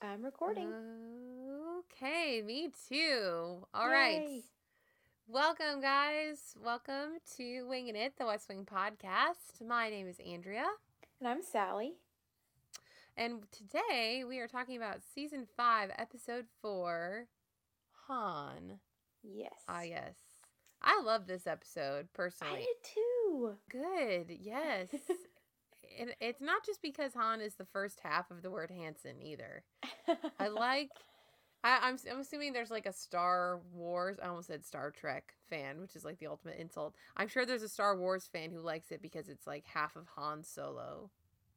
I'm recording. Okay, me too. All right. Yay. Welcome, guys. Welcome to Winging It, the West Wing podcast. My name is Andrea, And I'm Sally. and today we are talking about season five, episode four, Han. Yes. Ah, yes. I love this episode personally. I did too. Good, yes. it's not just because Han is the first half of the word Hanson either. I like. I, I'm I'm assuming there's like a Star Wars. I almost said Star Trek fan, which is like the ultimate insult. I'm sure there's a Star Wars fan who likes it because it's like half of Han Solo.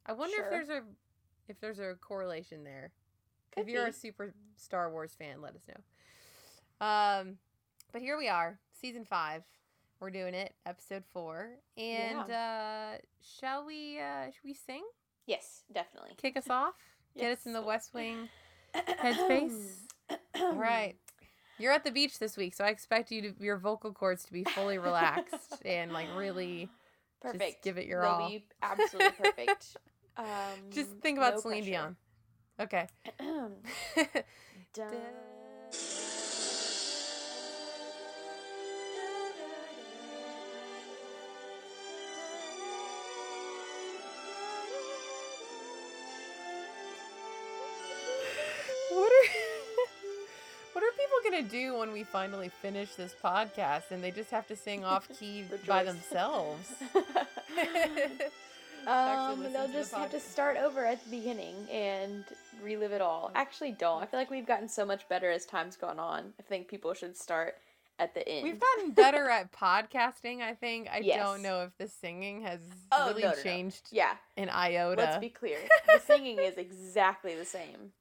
I wonder Sure. if there's a if there's a correlation there. Could if you're be. a super Star Wars fan, let us know. Um, but here we are, season five. We're doing it, episode four, and uh, shall we? Uh, should we sing? yes, definitely. Kick us off. Get us in the West Wing headspace. All right. You're at the beach this week, so I expect you to your vocal cords to be fully relaxed and like really Perfect. give it your They'll all. be absolutely perfect. Um, just think about no Celine pressure. Dion. Okay. Dun. Are people gonna do when we finally finish this podcast and they just have to sing off key by themselves? Um, they'll to the just have to start over at the beginning and relive it all. Actually, don't. I feel like we've gotten so much better as time's gone on. I think people should start at the end. We've gotten better at podcasting, I think. I Yes. don't know if the singing has Oh, really no, no, no. changed yeah, an iota. let's be clear. The singing is exactly the same.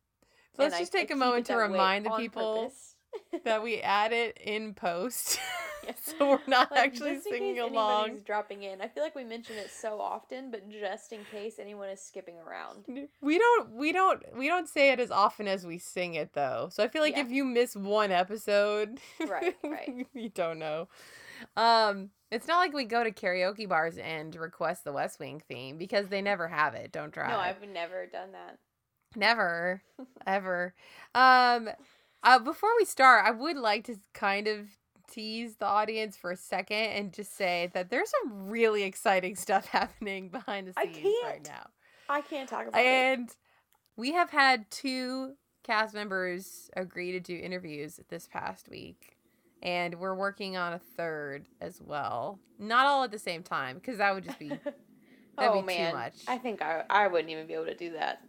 So let's and just I take a moment to remind the people purpose. That we add it in post. Yes. so we're not Like, actually singing along. dropping in. I feel like we mention it so often, but just in case anyone is skipping around. We don't we don't we don't say it as often as we sing it though. So I feel like Yeah. if you miss one episode, Right, right. you don't know. Um it's not like we go to karaoke bars and request the West Wing theme because they never have it. Don't try. No, I've never done that. Never, ever. Um, uh, before we start, I would like to kind of tease the audience for a second and just say that there's some really exciting stuff happening behind the I scenes right now. I can't talk about it. And we have had two cast members agree to do interviews this past week. And we're working on a third as well. Not all at the same time, because that would just be that'd oh be too man, much. I think I I wouldn't even be able to do that.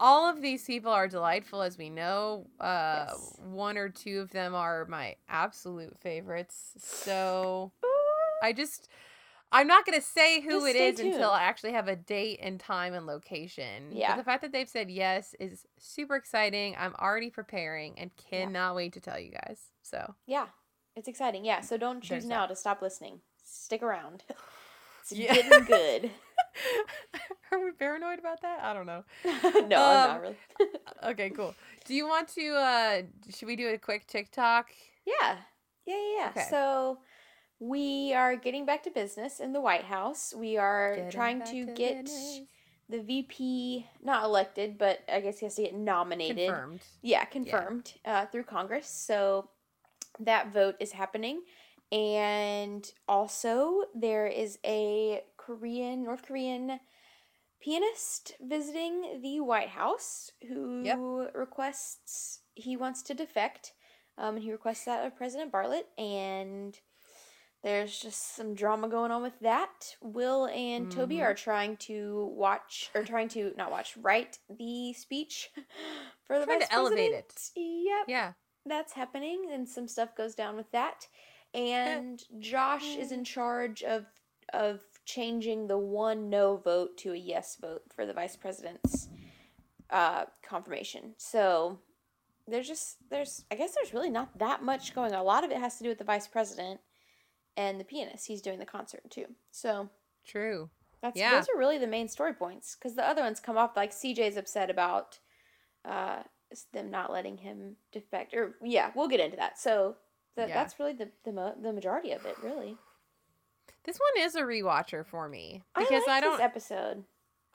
All of these people are delightful as we know uh Yes. one or two of them are my absolute favorites so i just i'm not going to say who Just it is until i actually have a date and time and location Yeah. but the fact that they've said yes is super exciting i'm already preparing and Yeah. cannot wait to tell you guys so Yeah, it's exciting. Yeah, so don't choose There's now that. to stop listening. Stick around. It's Yeah. getting good. are we paranoid about that i don't know no, I'm not Um, really. okay cool do you want to uh should we do a quick tiktok Yeah. Yeah, yeah, yeah. Okay. So we are getting back to business in the White House. We are Getting trying to to get business. the VP not elected, but I guess he has to get nominated. confirmed Yeah, confirmed Uh, through Congress. So that vote is happening. And also, there is a Korean, North Korean pianist visiting the White House who requests, he wants to defect. Um, and he requests that of President Bartlet. And there's just some drama going on with that. Will and Toby Mhm. are trying to watch, or trying to not watch, write the speech for the Trying to vice elevate it. president. Yep, yeah that's happening, and some stuff goes down with that. And Josh is in charge of of changing the one no vote to a yes vote for the vice president's uh, confirmation. So there's just there's I guess there's really not that much going on. A lot of it has to do with the vice president and the pianist. He's doing the concert too. So True. that's Yeah. those are really the main story points because the other ones come off like CJ's upset about uh them not letting him defect or yeah we'll get into that. So that Yeah. that's really the the, mo- the majority of it really. This one is a rewatcher for me because I, I, don't episode.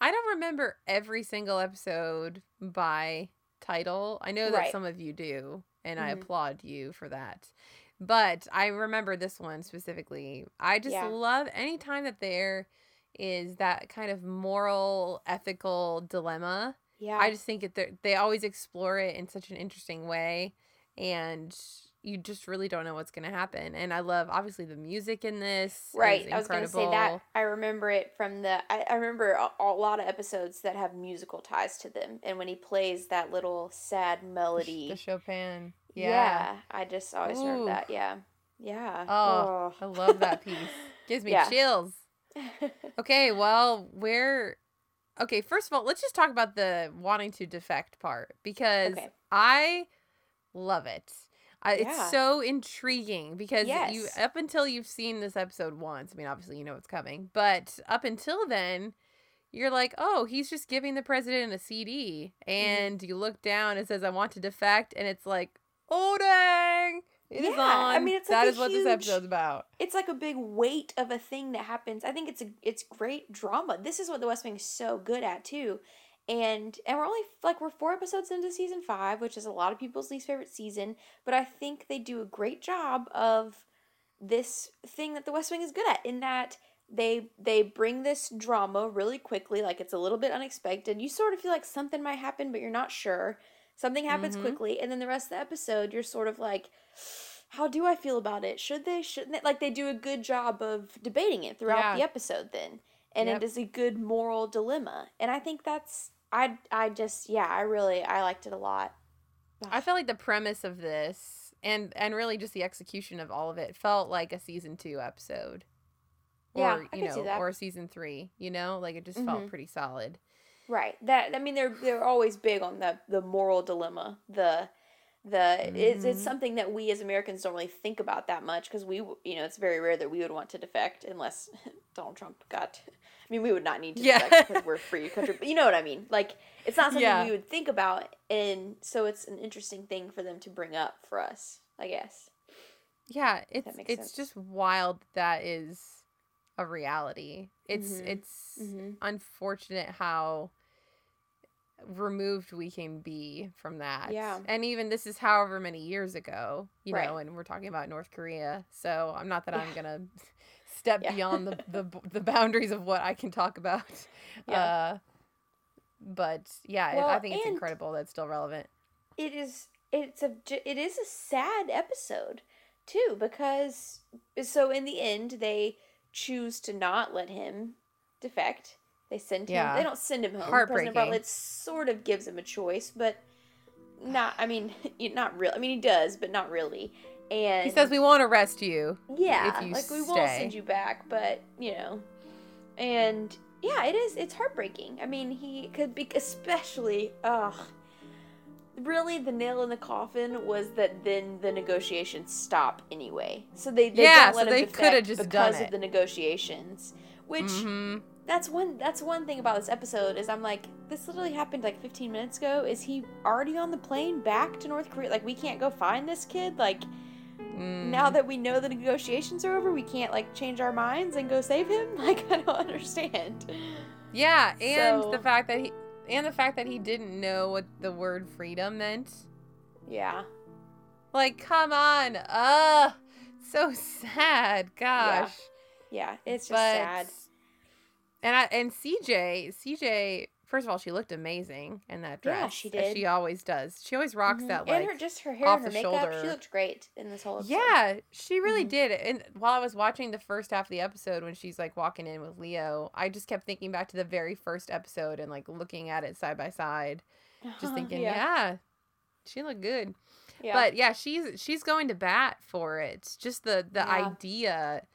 I don't remember every single episode by title. I know that Right. some of you do, and I Mhm. applaud you for that. But I remember this one specifically. I just Yeah. love anytime that there is that kind of moral, ethical dilemma. Yeah. I just think that they always explore it in such an interesting way, and you just really don't know what's going to happen. And I love obviously the music in this. Right. I was going to say that. I remember it from the. I, I remember a, a lot of episodes that have musical ties to them. And when he plays that little sad melody. The Chopin. yeah. Yeah. I just always Ooh. remember that. Yeah. Yeah. Oh, I love that piece. Gives me Yeah. chills. Okay, well, we're okay. First of all, let's just talk about the wanting to defect part because Okay. I love it. I, Yeah. It's so intriguing because you up until you've seen this episode once. I mean, obviously you know what's coming, but up until then, you're like, oh, he's just giving the president a CD, Mm-hmm. and you look down, it says, "I want to defect," and it's like, oh dang, it is Yeah, I mean, it's That like is what this episode's about. it's like a big weight of a thing that happens. I think it's a it's great drama. This is what the West Wing is so good at too. And and we're only like we're four episodes into season 5, which is a lot of people's least favorite season, but I think they do a great job of this thing that the West Wing is good at in that they they bring this drama really quickly like it's a little bit unexpected. You sort of feel like something might happen but you're not sure. Something happens Mhm. quickly and then the rest of the episode you're sort of like how do I feel about it? Should they? Shouldn't they? Like they do a good job of debating it throughout Yeah. the episode then. And Yep. it is a good moral dilemma. And I think that's I I just yeah, I really I liked it a lot. I felt like the premise of this and and really just the execution of all of it felt like a season two episode. Yeah, Or, I you know, that. or season three, you know? Like it just felt Mhm. pretty solid. Right. That I mean they're they're always big on the the moral dilemma. The the it's it's Mhm. something that we as Americans don't really think about that much because we you know it's very rare that we would want to defect unless Donald Trump got. I mean, we would not need to Yeah. defect because we're a free country, but you know what I mean. Like it's not something Yeah. we would think about, and so it's an interesting thing for them to bring up for us, I guess. Yeah, it's it's sense. just wild that is a reality. It's Mhm. it's Mhm. unfortunate how removed we can be from that. Yeah. And even this is however many years ago, you Right. know, and we're talking about North Korea. So I'm not that I'm going to step Yeah. beyond the, the the boundaries of what I can talk about. Yeah. Uh but yeah, it- I think it's incredible that it's still relevant. it is it's a it is a sad episode too because so in the end they choose to not let him defect they send him Yeah. they don't send him home Heartbreaking. president bartlet sort of gives him a choice but not i mean not real i mean he does but not really and He says we won't arrest you. yeah if you like we won't send you back but you know and yeah it is it's heartbreaking i mean he could be especially ugh really the nail in the coffin was that then the negotiations stop anyway so they, they Yeah, don't let so they defect coulda just done because it. of the negotiations which Mhm. That's one that's one thing about this episode is i'm like this literally happened like 15 minutes ago is he already on the plane back to north korea like we can't go find this kid like Mm. now that we know the negotiations are over, we can't like change our minds and go save him. Like I don't understand. Yeah, and So- the fact that he and the fact that he didn't know what the word freedom meant. Yeah. Like, come on. Uh so sad. Gosh. Yeah. It's just but sad. And I and CJ, CJ, first of all, she looked amazing in that dress. Yeah, she did. She always does. She always rocks Mhm. that like and her just her hair off and her makeup. shoulder. She looked great in this whole episode. Yeah, she really Mhm. did. And while I was watching the first half of the episode when she's like walking in with Leo, I just kept thinking back to the very first episode and like looking at it side by side, just thinking, yeah. yeah, she looked good. Yeah. But yeah, she's she's going to bat for it. Just the the Yeah. idea,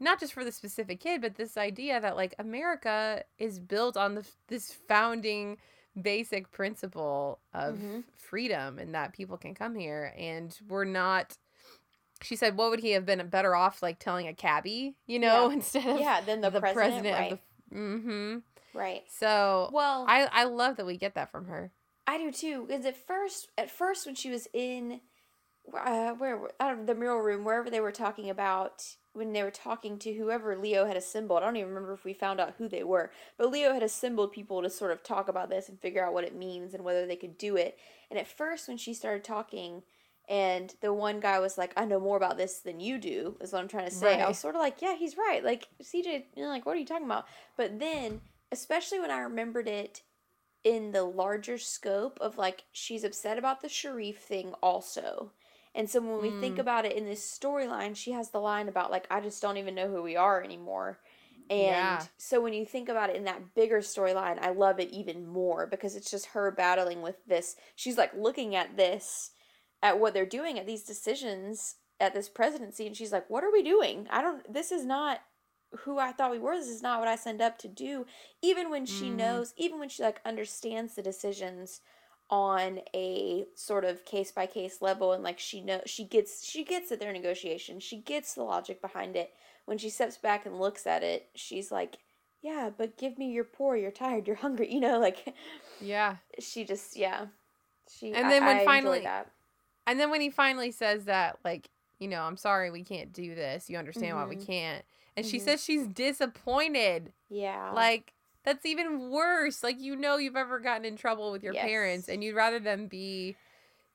not just for the specific kid, but this idea that like America is built on the this founding basic principle of Mhm. freedom and that people can come here and we're not she said what would he have been better off like telling a cabbie you know Yeah. instead of yeah. Then the, president, right? of the mm-hmm right. so Well, i i love that we get that from her I do too. Because at first, at first, when she was in, uh, where out of the mural room, wherever they were talking about when they were talking to whoever Leo had assembled. I don't even remember if we found out who they were, but Leo had assembled people to sort of talk about this and figure out what it means and whether they could do it. And at first, when she started talking, and the one guy was like, "I know more about this than you do," is what I'm trying to say. Right. I was sort of like, "Yeah, he's right." Like CJ, you know, like, what are you talking about? But then, especially when I remembered it in the larger scope of like she's upset about the Shareef thing also and so when we mm. think about it in this storyline, she has the line about like I just don't even know who we are anymore. And yeah. so when you think about it in that bigger storyline, I love it even more because it's just her battling with this. She's like looking at this at what they're doing at these decisions at this presidency and she's like, "What are we doing? I don't this is not who I thought we were. This is not what I signed up to do." Even when she mm. knows, even when she like understands the decisions on a sort of case by case level and like she knows she gets she gets at their negotiation she gets the logic behind it when she steps back and looks at it she's like yeah but give me you're poor you're tired you're hungry you know like yeah she just yeah she and then I, when I finally that. and then when he finally says that like you know i'm sorry we can't do this you understand mm-hmm. why we mm-hmm. can't and mm-hmm. she says she's disappointed yeah like that's even worse. Like you know you've ever gotten in trouble with your yes. parents and you'd rather them be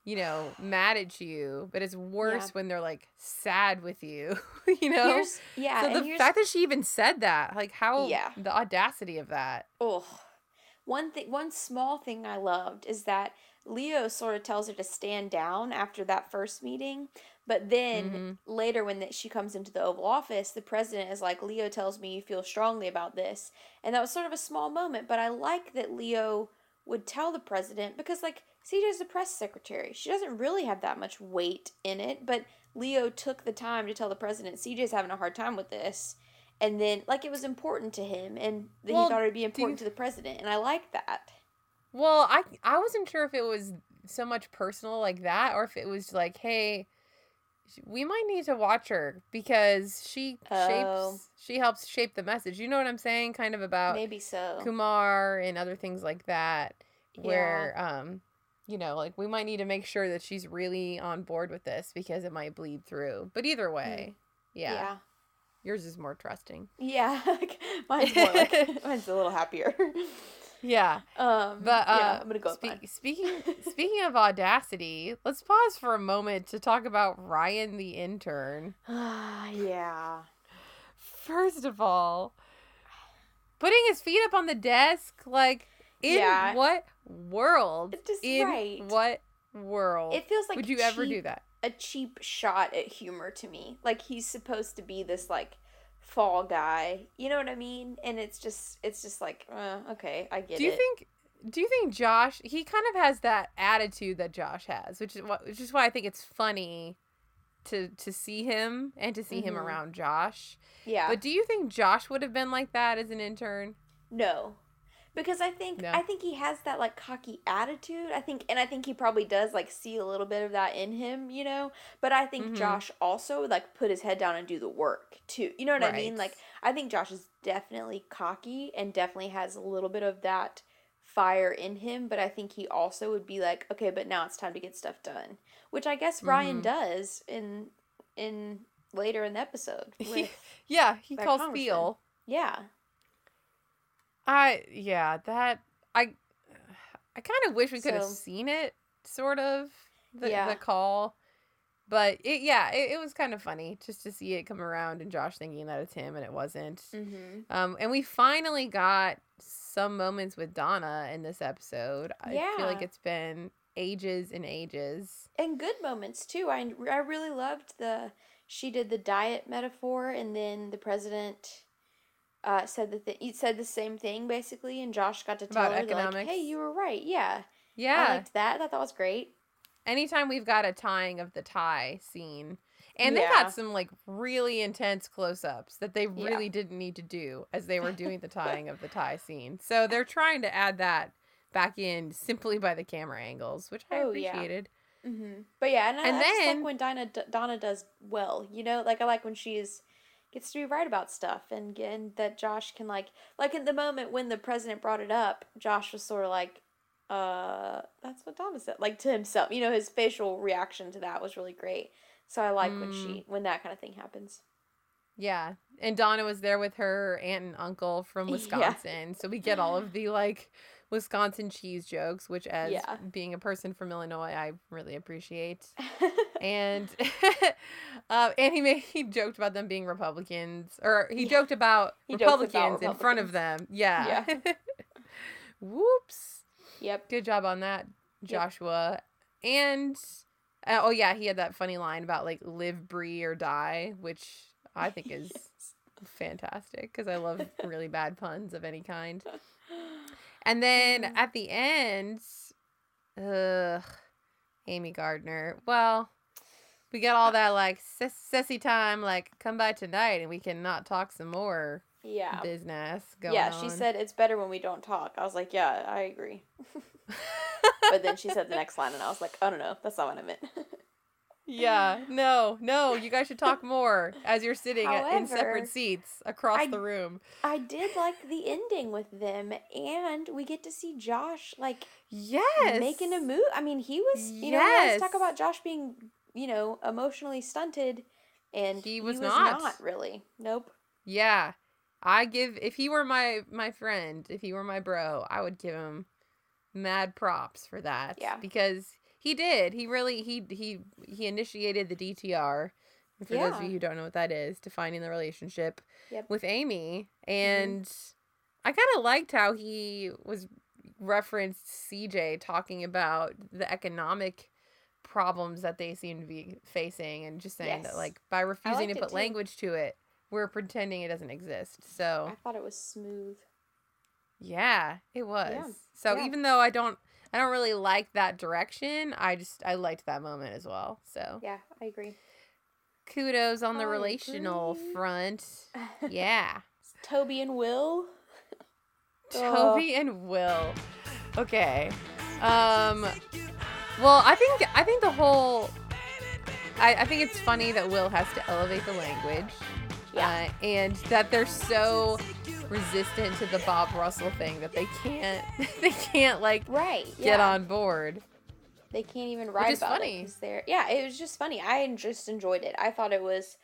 you know, mad at you, but it's worse yeah. when they're like sad with you, you know? Here's, yeah. So the fact that she even said that, like how yeah. the audacity of that. Oh. One thing one small thing I loved is that Leo sort of tells her to stand down after that first meeting, but then mm-hmm. later, when the, she comes into the Oval Office, the president is like, Leo tells me you feel strongly about this. And that was sort of a small moment, but I like that Leo would tell the president because, like, CJ's the press secretary. She doesn't really have that much weight in it, but Leo took the time to tell the president, CJ's having a hard time with this. And then, like, it was important to him, and well, he thought it would be important you... to the president. And I like that. Well, I, I wasn't sure if it was so much personal like that or if it was like, hey, we might need to watch her because she oh. shapes she helps shape the message. You know what I'm saying? Kind of about maybe so Qumar and other things like that. Where yeah. um you know, like we might need to make sure that she's really on board with this because it might bleed through. But either way, mm. yeah. yeah. Yours is more trusting. Yeah, mine's more like mine's a little happier. Yeah. Um, but uh, yeah, I'm gonna go. Spe- speaking speaking of audacity, let's pause for a moment to talk about Ryan the intern. yeah. First of all, putting his feet up on the desk, like in yeah. what world? Just in right. what world? It feels like would you cheap, ever do that? A cheap shot at humor to me. Like he's supposed to be this like fall guy. You know what I mean? And it's just it's just like, uh, okay, I get it. Do you it. think do you think Josh he kind of has that attitude that Josh has, which is what which is why I think it's funny to to see him and to see mm-hmm. him around Josh. Yeah. But do you think Josh would have been like that as an intern? No because I think no. I think he has that like cocky attitude. I think and I think he probably does like see a little bit of that in him, you know. But I think mm-hmm. Josh also would like put his head down and do the work too. You know what right. I mean? Like I think Josh is definitely cocky and definitely has a little bit of that fire in him, but I think he also would be like, okay, but now it's time to get stuff done, which I guess mm-hmm. Ryan does in in later in the episode. yeah, he calls Theo. Yeah. I yeah, that I I kind of wish we could have seen it sort of the yeah. the call. But it yeah, it, it was kind of funny just to see it come around and Josh thinking that it's him and it wasn't. Mm-hmm. Um and we finally got some moments with Donna in this episode. Yeah. I feel like it's been ages and ages. And good moments too. I I really loved the she did the diet metaphor and then the president uh, said the, said the same thing basically, and Josh got to tell About her economics. like, "Hey, you were right. Yeah, yeah, I liked that. I thought that was great." Anytime we've got a tying of the tie scene, and yeah. they got some like really intense close-ups that they really yeah. didn't need to do as they were doing the tying of the tie scene. So they're trying to add that back in simply by the camera angles, which I oh, appreciated. Yeah. Mm-hmm. But yeah, and, and I, then, I like when Donna Donna does well. You know, like I like when she's gets to be right about stuff and, and that Josh can like like at the moment when the president brought it up, Josh was sort of like, uh, that's what Donna said, like to himself. You know, his facial reaction to that was really great. So I like mm. when she when that kind of thing happens. Yeah. And Donna was there with her aunt and uncle from Yeah. Wisconsin. So we get all of the like Wisconsin cheese jokes, which as Yeah. being a person from Illinois, I really appreciate. And uh, and he made, he joked about them being Republicans, or he Yeah. joked about He joked about Republicans in front of them. Yeah. yeah. Whoops. yep. Good job on that, Joshua. And uh, oh yeah, he had that funny line about like live, brie, or die, which I think is Yes. fantastic because I love really bad puns of any kind. And then at the end, ugh, Amy Gardner. Well, we got all that like sessy time, like come by tonight and we can not talk some more Yeah. business going Yeah, on. she said it's better when we don't talk. I was like, yeah, I agree. But then she said the next line, and I was like, oh no, no, that's not what I meant. yeah, no, no, you guys should talk more as you're sitting at, in separate seats across I- the room. I did like the ending with them, and we get to see Josh like Yes, making a move. I mean, he was, you know, we always talk about Josh being, you know, emotionally stunted, and He was not. not really. Nope. Yeah. I give if he were my my friend, if he were my bro, I would give him mad props for that. Yeah. Because he did. He really he he he initiated the DTR. For those of you who don't know what that is, defining the relationship Yep. with Amy. Mm-hmm. And I kind of liked how he was referenced CJ talking about the economic problems that they seem to be facing and just saying that like by refusing to put language to it we're pretending it doesn't exist so I thought it was smooth. yeah it was Yeah, so yeah. even though i don't i don't really like that direction i just i liked that moment as well so Yeah, I agree. kudos on the I relational agree. front yeah Toby and Will. Toby and Will. Okay. Um well, I think I think the whole I, I think it's funny that Will has to elevate the language. Yeah. Uh, and that they're so resistant to the Bob Russell thing that they can't they can't like Right. get yeah. on board. They can't even write is about funny. it they're yeah. It was just funny. I just enjoyed it. I thought it was,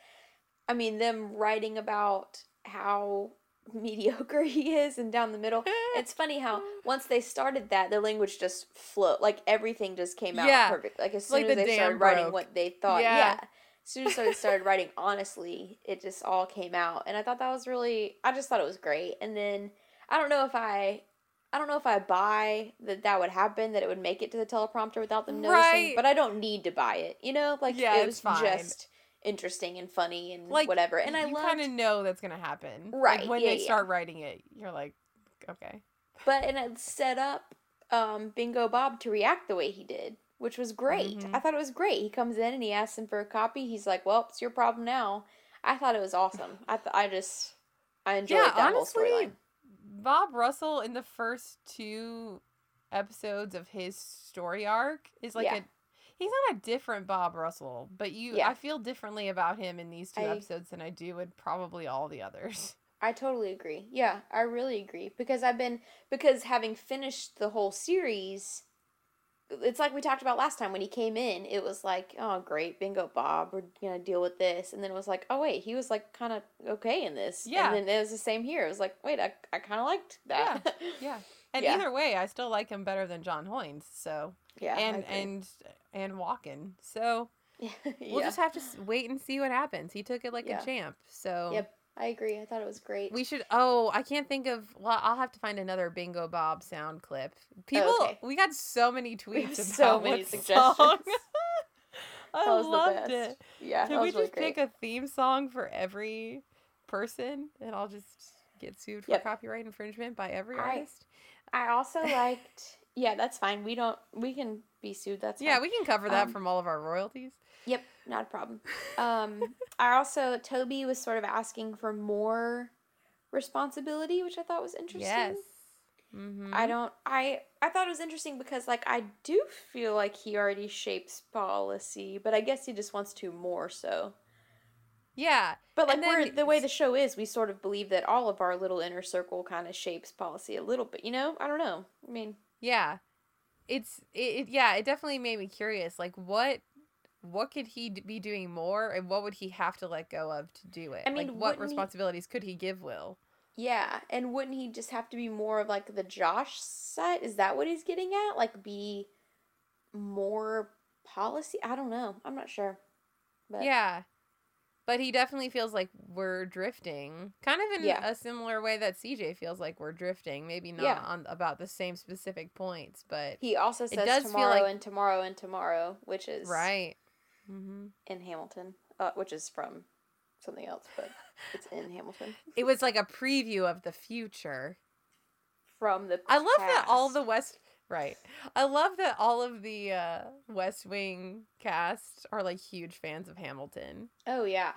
I mean, them writing about how mediocre he is and down the middle. Eh, it's funny how eh. once they started that, the language just flowed. Like everything just came out Yeah. perfect. Like as Like soon as the they started writing what they thought, Yeah. yeah. As soon as they started writing honestly, it just all came out, and I thought that was really. I just thought it was great. And then I don't know if I. I don't know if I buy that that would happen, that it would make it to the teleprompter without them noticing, Right. but I don't need to buy it. You know, like Yeah, it it's was fine. just interesting and funny and Like whatever. And I you kind of know that's gonna happen. Like, Right, when yeah, they yeah. start writing it, you're like, okay. but and it set up um, Bingo Bob to react the way he did, which was great. Mhm. I thought it was great. He comes in and he asks him for a copy. He's like, "Well, it's your problem now." I thought it was awesome. I th- I just I enjoyed Yeah, that honestly, whole storyline. Bob Russell in the first two episodes of his story arc is like Yeah. a he's not a different Bob Russell, but you Yeah. I feel differently about him in these two I- episodes than I do in probably all the others. I totally agree. Yeah, I really agree because I've been because having finished the whole series, it's like we talked about last time when he came in. It was like, oh great, Bingo Bob, we're gonna deal with this, and then it was like, oh wait, he was like kind of okay in this. Yeah. and then it was the same here. It was like, wait, I, I kind of liked that. Yeah. And Yeah. either way, I still like him better than John Hoynes. So yeah, and and and Walken. So yeah, we'll just have to wait and see what happens. He took it like Yeah. a champ. So Yep, I agree. I thought it was great. We should. Oh, I can't think of. Well, I'll have to find another Bingo Bob sound clip. People, okay. we got so many tweets so many suggestions. song. I loved it. Yeah, Can we really just great. pick a theme song for every person, and I'll just get sued for Yep. copyright infringement by every I- artist? I also liked. Yeah, that's fine. We don't. We can be sued. That's Yeah, fine. we can cover that Um, from all of our royalties. Yep, not a problem. Um, I also Toby was sort of asking for more responsibility, which I thought was interesting. Yes. Mm-hmm. I don't. I I thought it was interesting because like I do feel like he already shapes policy, but I guess he just wants to more so. Yeah. But like then the way the show is, we sort of believe that all of our little inner circle kind of shapes policy a little bit. You know, I don't know. I mean, Yeah. It's it, it yeah, it definitely made me curious like what what could he d- be doing more and what would he have to let go of to do it? I mean, like what wouldn't he- responsibilities could he give Will? Yeah, and wouldn't he just have to be more of like the Josh set? Is that what he's getting at? Like be more policy? I don't know. I'm not sure. But Yeah. But he definitely feels like we're drifting, kind of in Yeah. a similar way that CJ feels like we're drifting. Maybe not Yeah. on about the same specific points, but he also says does tomorrow like- and tomorrow and tomorrow, which is right. hmm in Hamilton, uh, which is from something else, but it's in Hamilton. It was like a preview of the future. From the I love that all the West right. I love that all of the uh, West Wing cast are like huge fans of Hamilton. Oh yeah.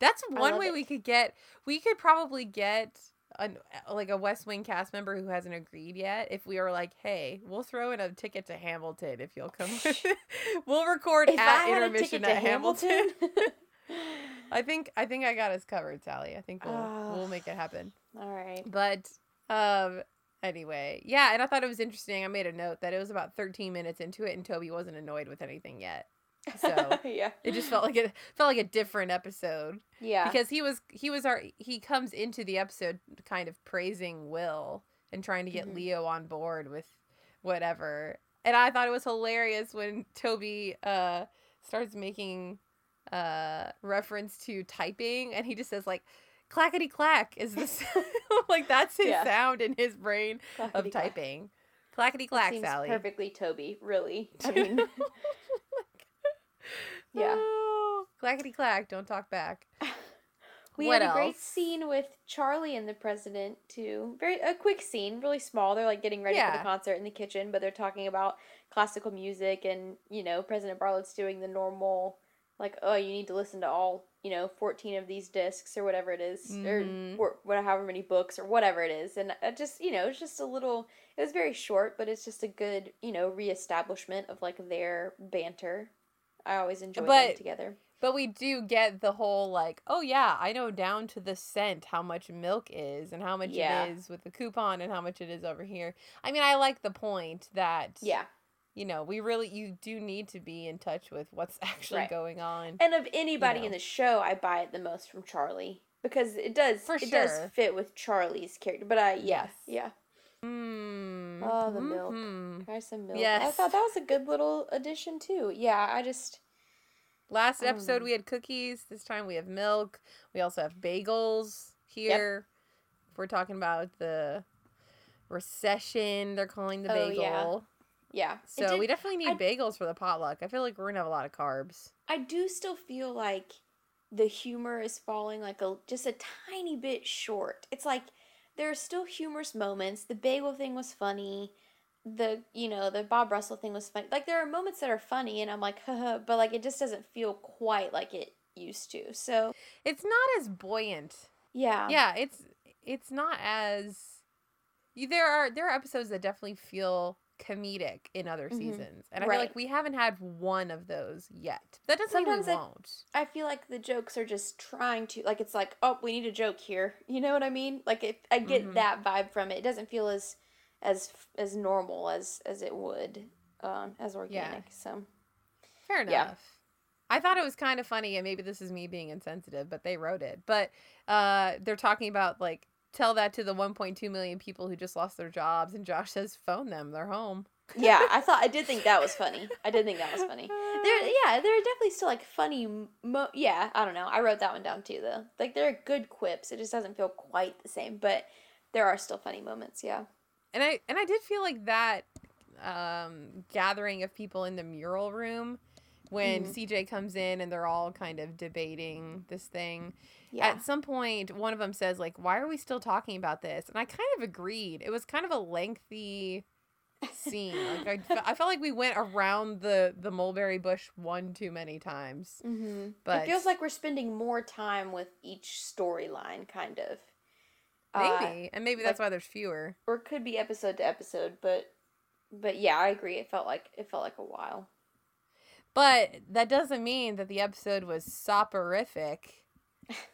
That's one way it. we could get. We could probably get an like a West Wing cast member who hasn't agreed yet. If we are like, hey, we'll throw in a ticket to Hamilton if you'll come. with we'll record If at I had a intermission at Hamilton. Hamilton. I think I think I got us covered, Sally. I think we'll we'll make it happen. all right. But um anyway, yeah, and I thought it was interesting. I made a note that it was about 13 minutes into it and Toby wasn't annoyed with anything yet. So yeah. it just felt like it felt like a different episode Yeah. because he was he was our he comes into the episode kind of praising Will and trying to get Mhm. Leo on board with whatever. And I thought it was hilarious when Toby uh starts making uh reference to typing and he just says like clackety clack is this like that's his Yeah. sound in his brain of Clackety-clack. typing. Clackety clack, Sally. perfectly Toby, really. I mean, Yeah. Oh, clackety clack, don't talk back. we What had a great scene with Charlie and the president too. Very a quick scene, really small. They're like getting ready for the concert in the kitchen, but they're talking about classical music and you know President Bartlet's doing the normal like oh you need to listen to all you know 14 of these discs or whatever it is, Mhm. or, or however many books or whatever it is and it just you know it's just a little it was very short but it's just a good you know reestablishment of like their banter i always enjoy them But- together But we do get the whole like, oh yeah, I know down to the cent how much milk is and how much Yeah. it is with the coupon and how much it is over here. I mean, I like the point that yeah you know, we really you do need to be in touch with what's actually Right. going on. and of anybody know. in the show i buy it the most from charlie because it does For it does sure. fit with charlie's character but i yeah Yes. yeah Mm. Oh, the milk. mhm. try some milk Yes. i thought that was a good little addition too yeah i just Last I episode we had cookies. This time we have milk. We also have bagels here. If we're talking about the recession. They're calling the Oh, bagel. yeah. Yeah So did- we definitely need I- bagels for the potluck. I feel like we're gonna have a lot of carbs. I do still feel like the humor is falling like a just a tiny bit short. It's like there are still humorous moments. The bagel thing was funny. The you know the Bob Russell thing was funny. Like there are moments that are funny, and I'm like, Haha, but like it just doesn't feel quite like it used to. So It's not as buoyant. yeah, yeah, it's it's not as there are there are episodes that definitely feel comedic in other Mhm. seasons, and I Right. feel like we haven't had one of those yet. That doesn't mean we I- won't. I feel like the jokes are just trying to like it's like oh we need a joke here. You know what I mean? Like if I get Mhm. that vibe from it. It doesn't feel as as as normal as as it would um as organic. So Fair enough. Yeah. I thought it was kind of funny, and maybe this is me being insensitive, but they wrote it. But uh, they're talking about like tell that to the 1.2 million people who just lost their jobs, and Josh says phone them, they're home. yeah, I thought I did think that was funny. I did think that was funny. There, yeah, there are definitely still like funny. Mo- yeah, I don't know. I wrote that one down too, though. Like there are good quips. It just doesn't feel quite the same, but there are still funny moments. Yeah. and I and I did feel like that um, gathering of people in the mural room when Mhm. CJ comes in and they're all kind of debating this thing. Yeah. At some point, one of them says like, "Why are we still talking about this?" And I kind of agreed. It was kind of a lengthy scene. Like I, I felt like we went around the the mulberry bush one too many times. mm-hmm. But it feels like we're spending more time with each storyline, kind of. Uh, Maybe, and maybe that's why there's fewer. or it could be episode to episode, but but yeah, I agree. It felt like it felt like a while. But that doesn't mean that the episode was soporific,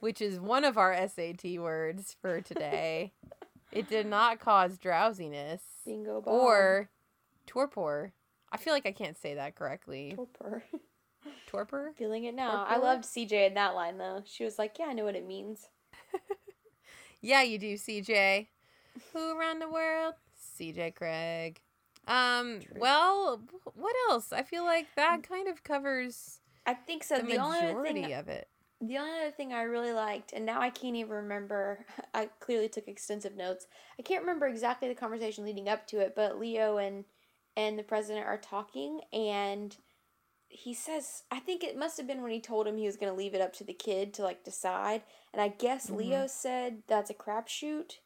which is one of our SAT words for today. it did not cause drowsiness Bingo. Bob. or torpor. I feel like I can't say that correctly. torpor. Torpor? Feeling it now. I loved CJ in that line though. She was like, "Yeah, I know what it means." Yeah, you do, CJ. Who around the world? CJ Craig. Um, True. well, what else? I feel like that kind of covers I think so. the, The, only majority thing, of it. the only other thing I really liked, and now I can't even remember. I clearly took extensive notes. I can't remember exactly the conversation leading up to it, but Leo and and the president are talking, and he says, I think it must have been when he told him he was going to leave it up to the kid to like decide, and I guess Mhm. Leo said that's a crapshoot.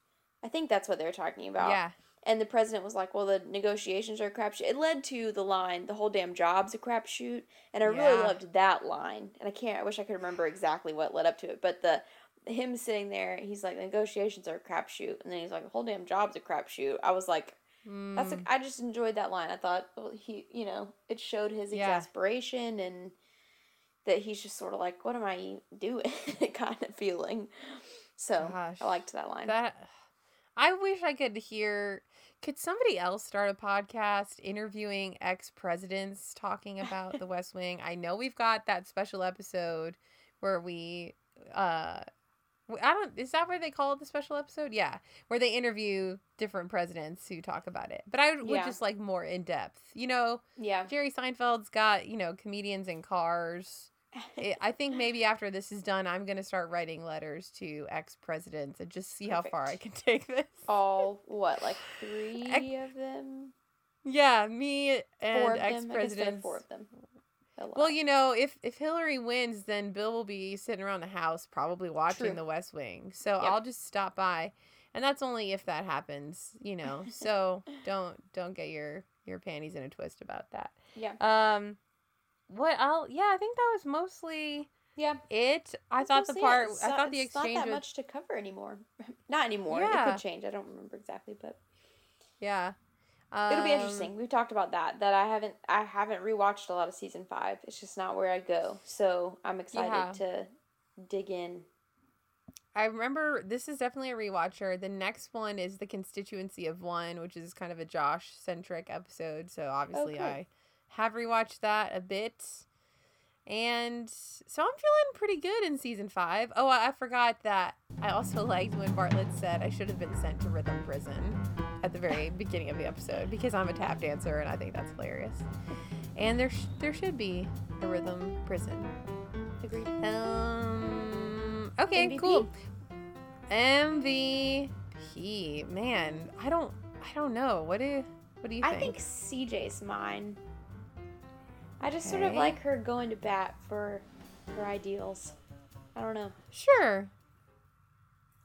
I think that's what they were talking about. Yeah. And the president was like, "Well, the negotiations are a crapshoot." It led to the line, "The whole damn job's a crapshoot," and I really loved that line. And I can't. I wish I could remember exactly what led up to it, but the him sitting there, he's like, "Negotiations are a crapshoot," and then he's like, "The whole damn job's a crapshoot." I was like, "That's." A, Mm, I just enjoyed that line. I thought, well, he, you know, it showed his Yeah. exasperation and that he's just sort of like, "What am I doing?" kind of feeling. So Gosh. I liked that line. that I wish I could hear. Could somebody else start a podcast interviewing ex presidents talking about the West Wing? I know we've got that special episode where we, uh, I don't. Is that where they call it the special episode? Yeah, where they interview different presidents who talk about it. But I would Yeah. just like more in depth. You know, yeah. Jerry Seinfeld's got you know comedians in cars. It, I think maybe after this is done, I'm gonna start writing letters to ex presidents and just see how far I can take this. all what like three ex of them Yeah, me and ex them I guess there are presidents. four of them. Well, you know, if if Hillary wins, then Bill will be sitting around the house, probably watching True. The West Wing. So Yep. I'll just stop by, and that's only if that happens, you know. So don't don't get your your panties in a twist about that. yeah Um, what I'll yeah, I think that was mostly yeah it. I That's thought the it. part I thought the exchange not that was much to cover anymore not anymore it could change i don't remember exactly but yeah. it'll be Um, interesting we've talked about that that i haven't i haven't rewatched a lot of season five it's just not where i go so i'm excited Yeah. to dig in I remember this is definitely a rewatcher. The next one is the constituency of one, which is kind of a Josh centric episode. So obviously cool. I have rewatched that a bit. And so I'm feeling pretty good in season five. Oh, I forgot that I also liked when Bartlet said I should have been sent to rhythm prison at the very beginning of the episode because I'm a tap dancer and I think that's hilarious. And there sh- there should be a rhythm prison. agreed Um. Okay. MVP? Cool. MVP. Man, I don't. I don't know. What do What do you think? i think cj's mine i just sort of like her going to bat for her ideals i don't know Sure.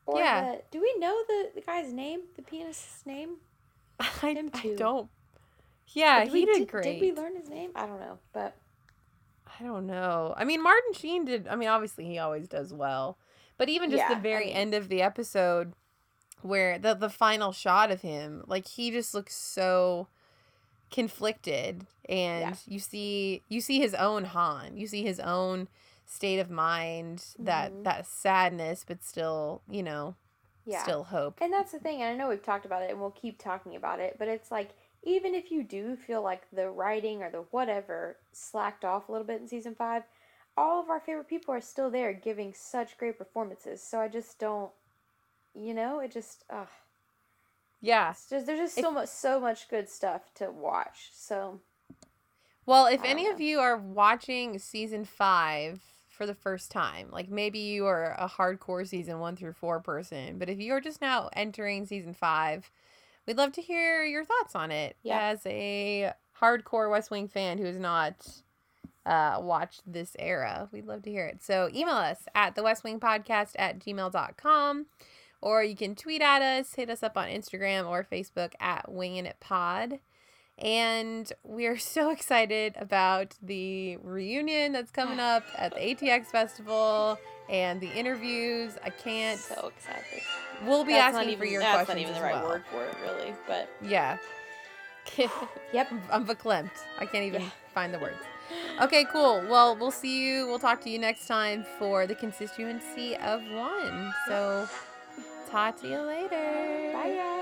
Or Yeah. the, do we know the, the guy's name? The pianist's name? I, Him I don't. Yeah, Did he we- did, did, great. Did we learn his name? I don't know, but I don't know. I mean, Martin Sheen did. I mean, obviously he always does well, but even just Yeah, the I very mean- end of the episode, where the the final shot of him, like he just looks so conflicted, and Yeah. you see you see his own Han. You see his own state of mind, that Mhm. that sadness, but still, you know, yeah. still hope. And that's the thing, and I know we've talked about it and we'll keep talking about it, but it's like even if you do feel like the writing or the whatever slacked off a little bit in season 5, all of our favorite people are still there giving such great performances. So I just don't you know, it just ugh. Yeah. It's just there's just so much so much good stuff to watch. So Well, if any of you are watching season five for the first time, like maybe you are a hardcore season one through four person, but if you are just now entering season five, we'd love to hear your thoughts on it Yeah. as a hardcore West Wing fan who has not uh, watched this era. We'd love to hear it. So email us at the West Wing Podcast at gmail.com or you can tweet at us, hit us up on Instagram or Facebook at Winging It Pod. And we are so excited about the reunion that's coming up at the ATX Festival and the interviews. I can't. so excited. we'll be That's asking for even- your that's questions not even the right well. word for it really, but Yeah. yep. I'm verklempt. I can't even Yeah. find the words. Okay, cool. Well, we'll see you. We'll talk to you next time for the constituency of one. So, talk to you later. Bye guys.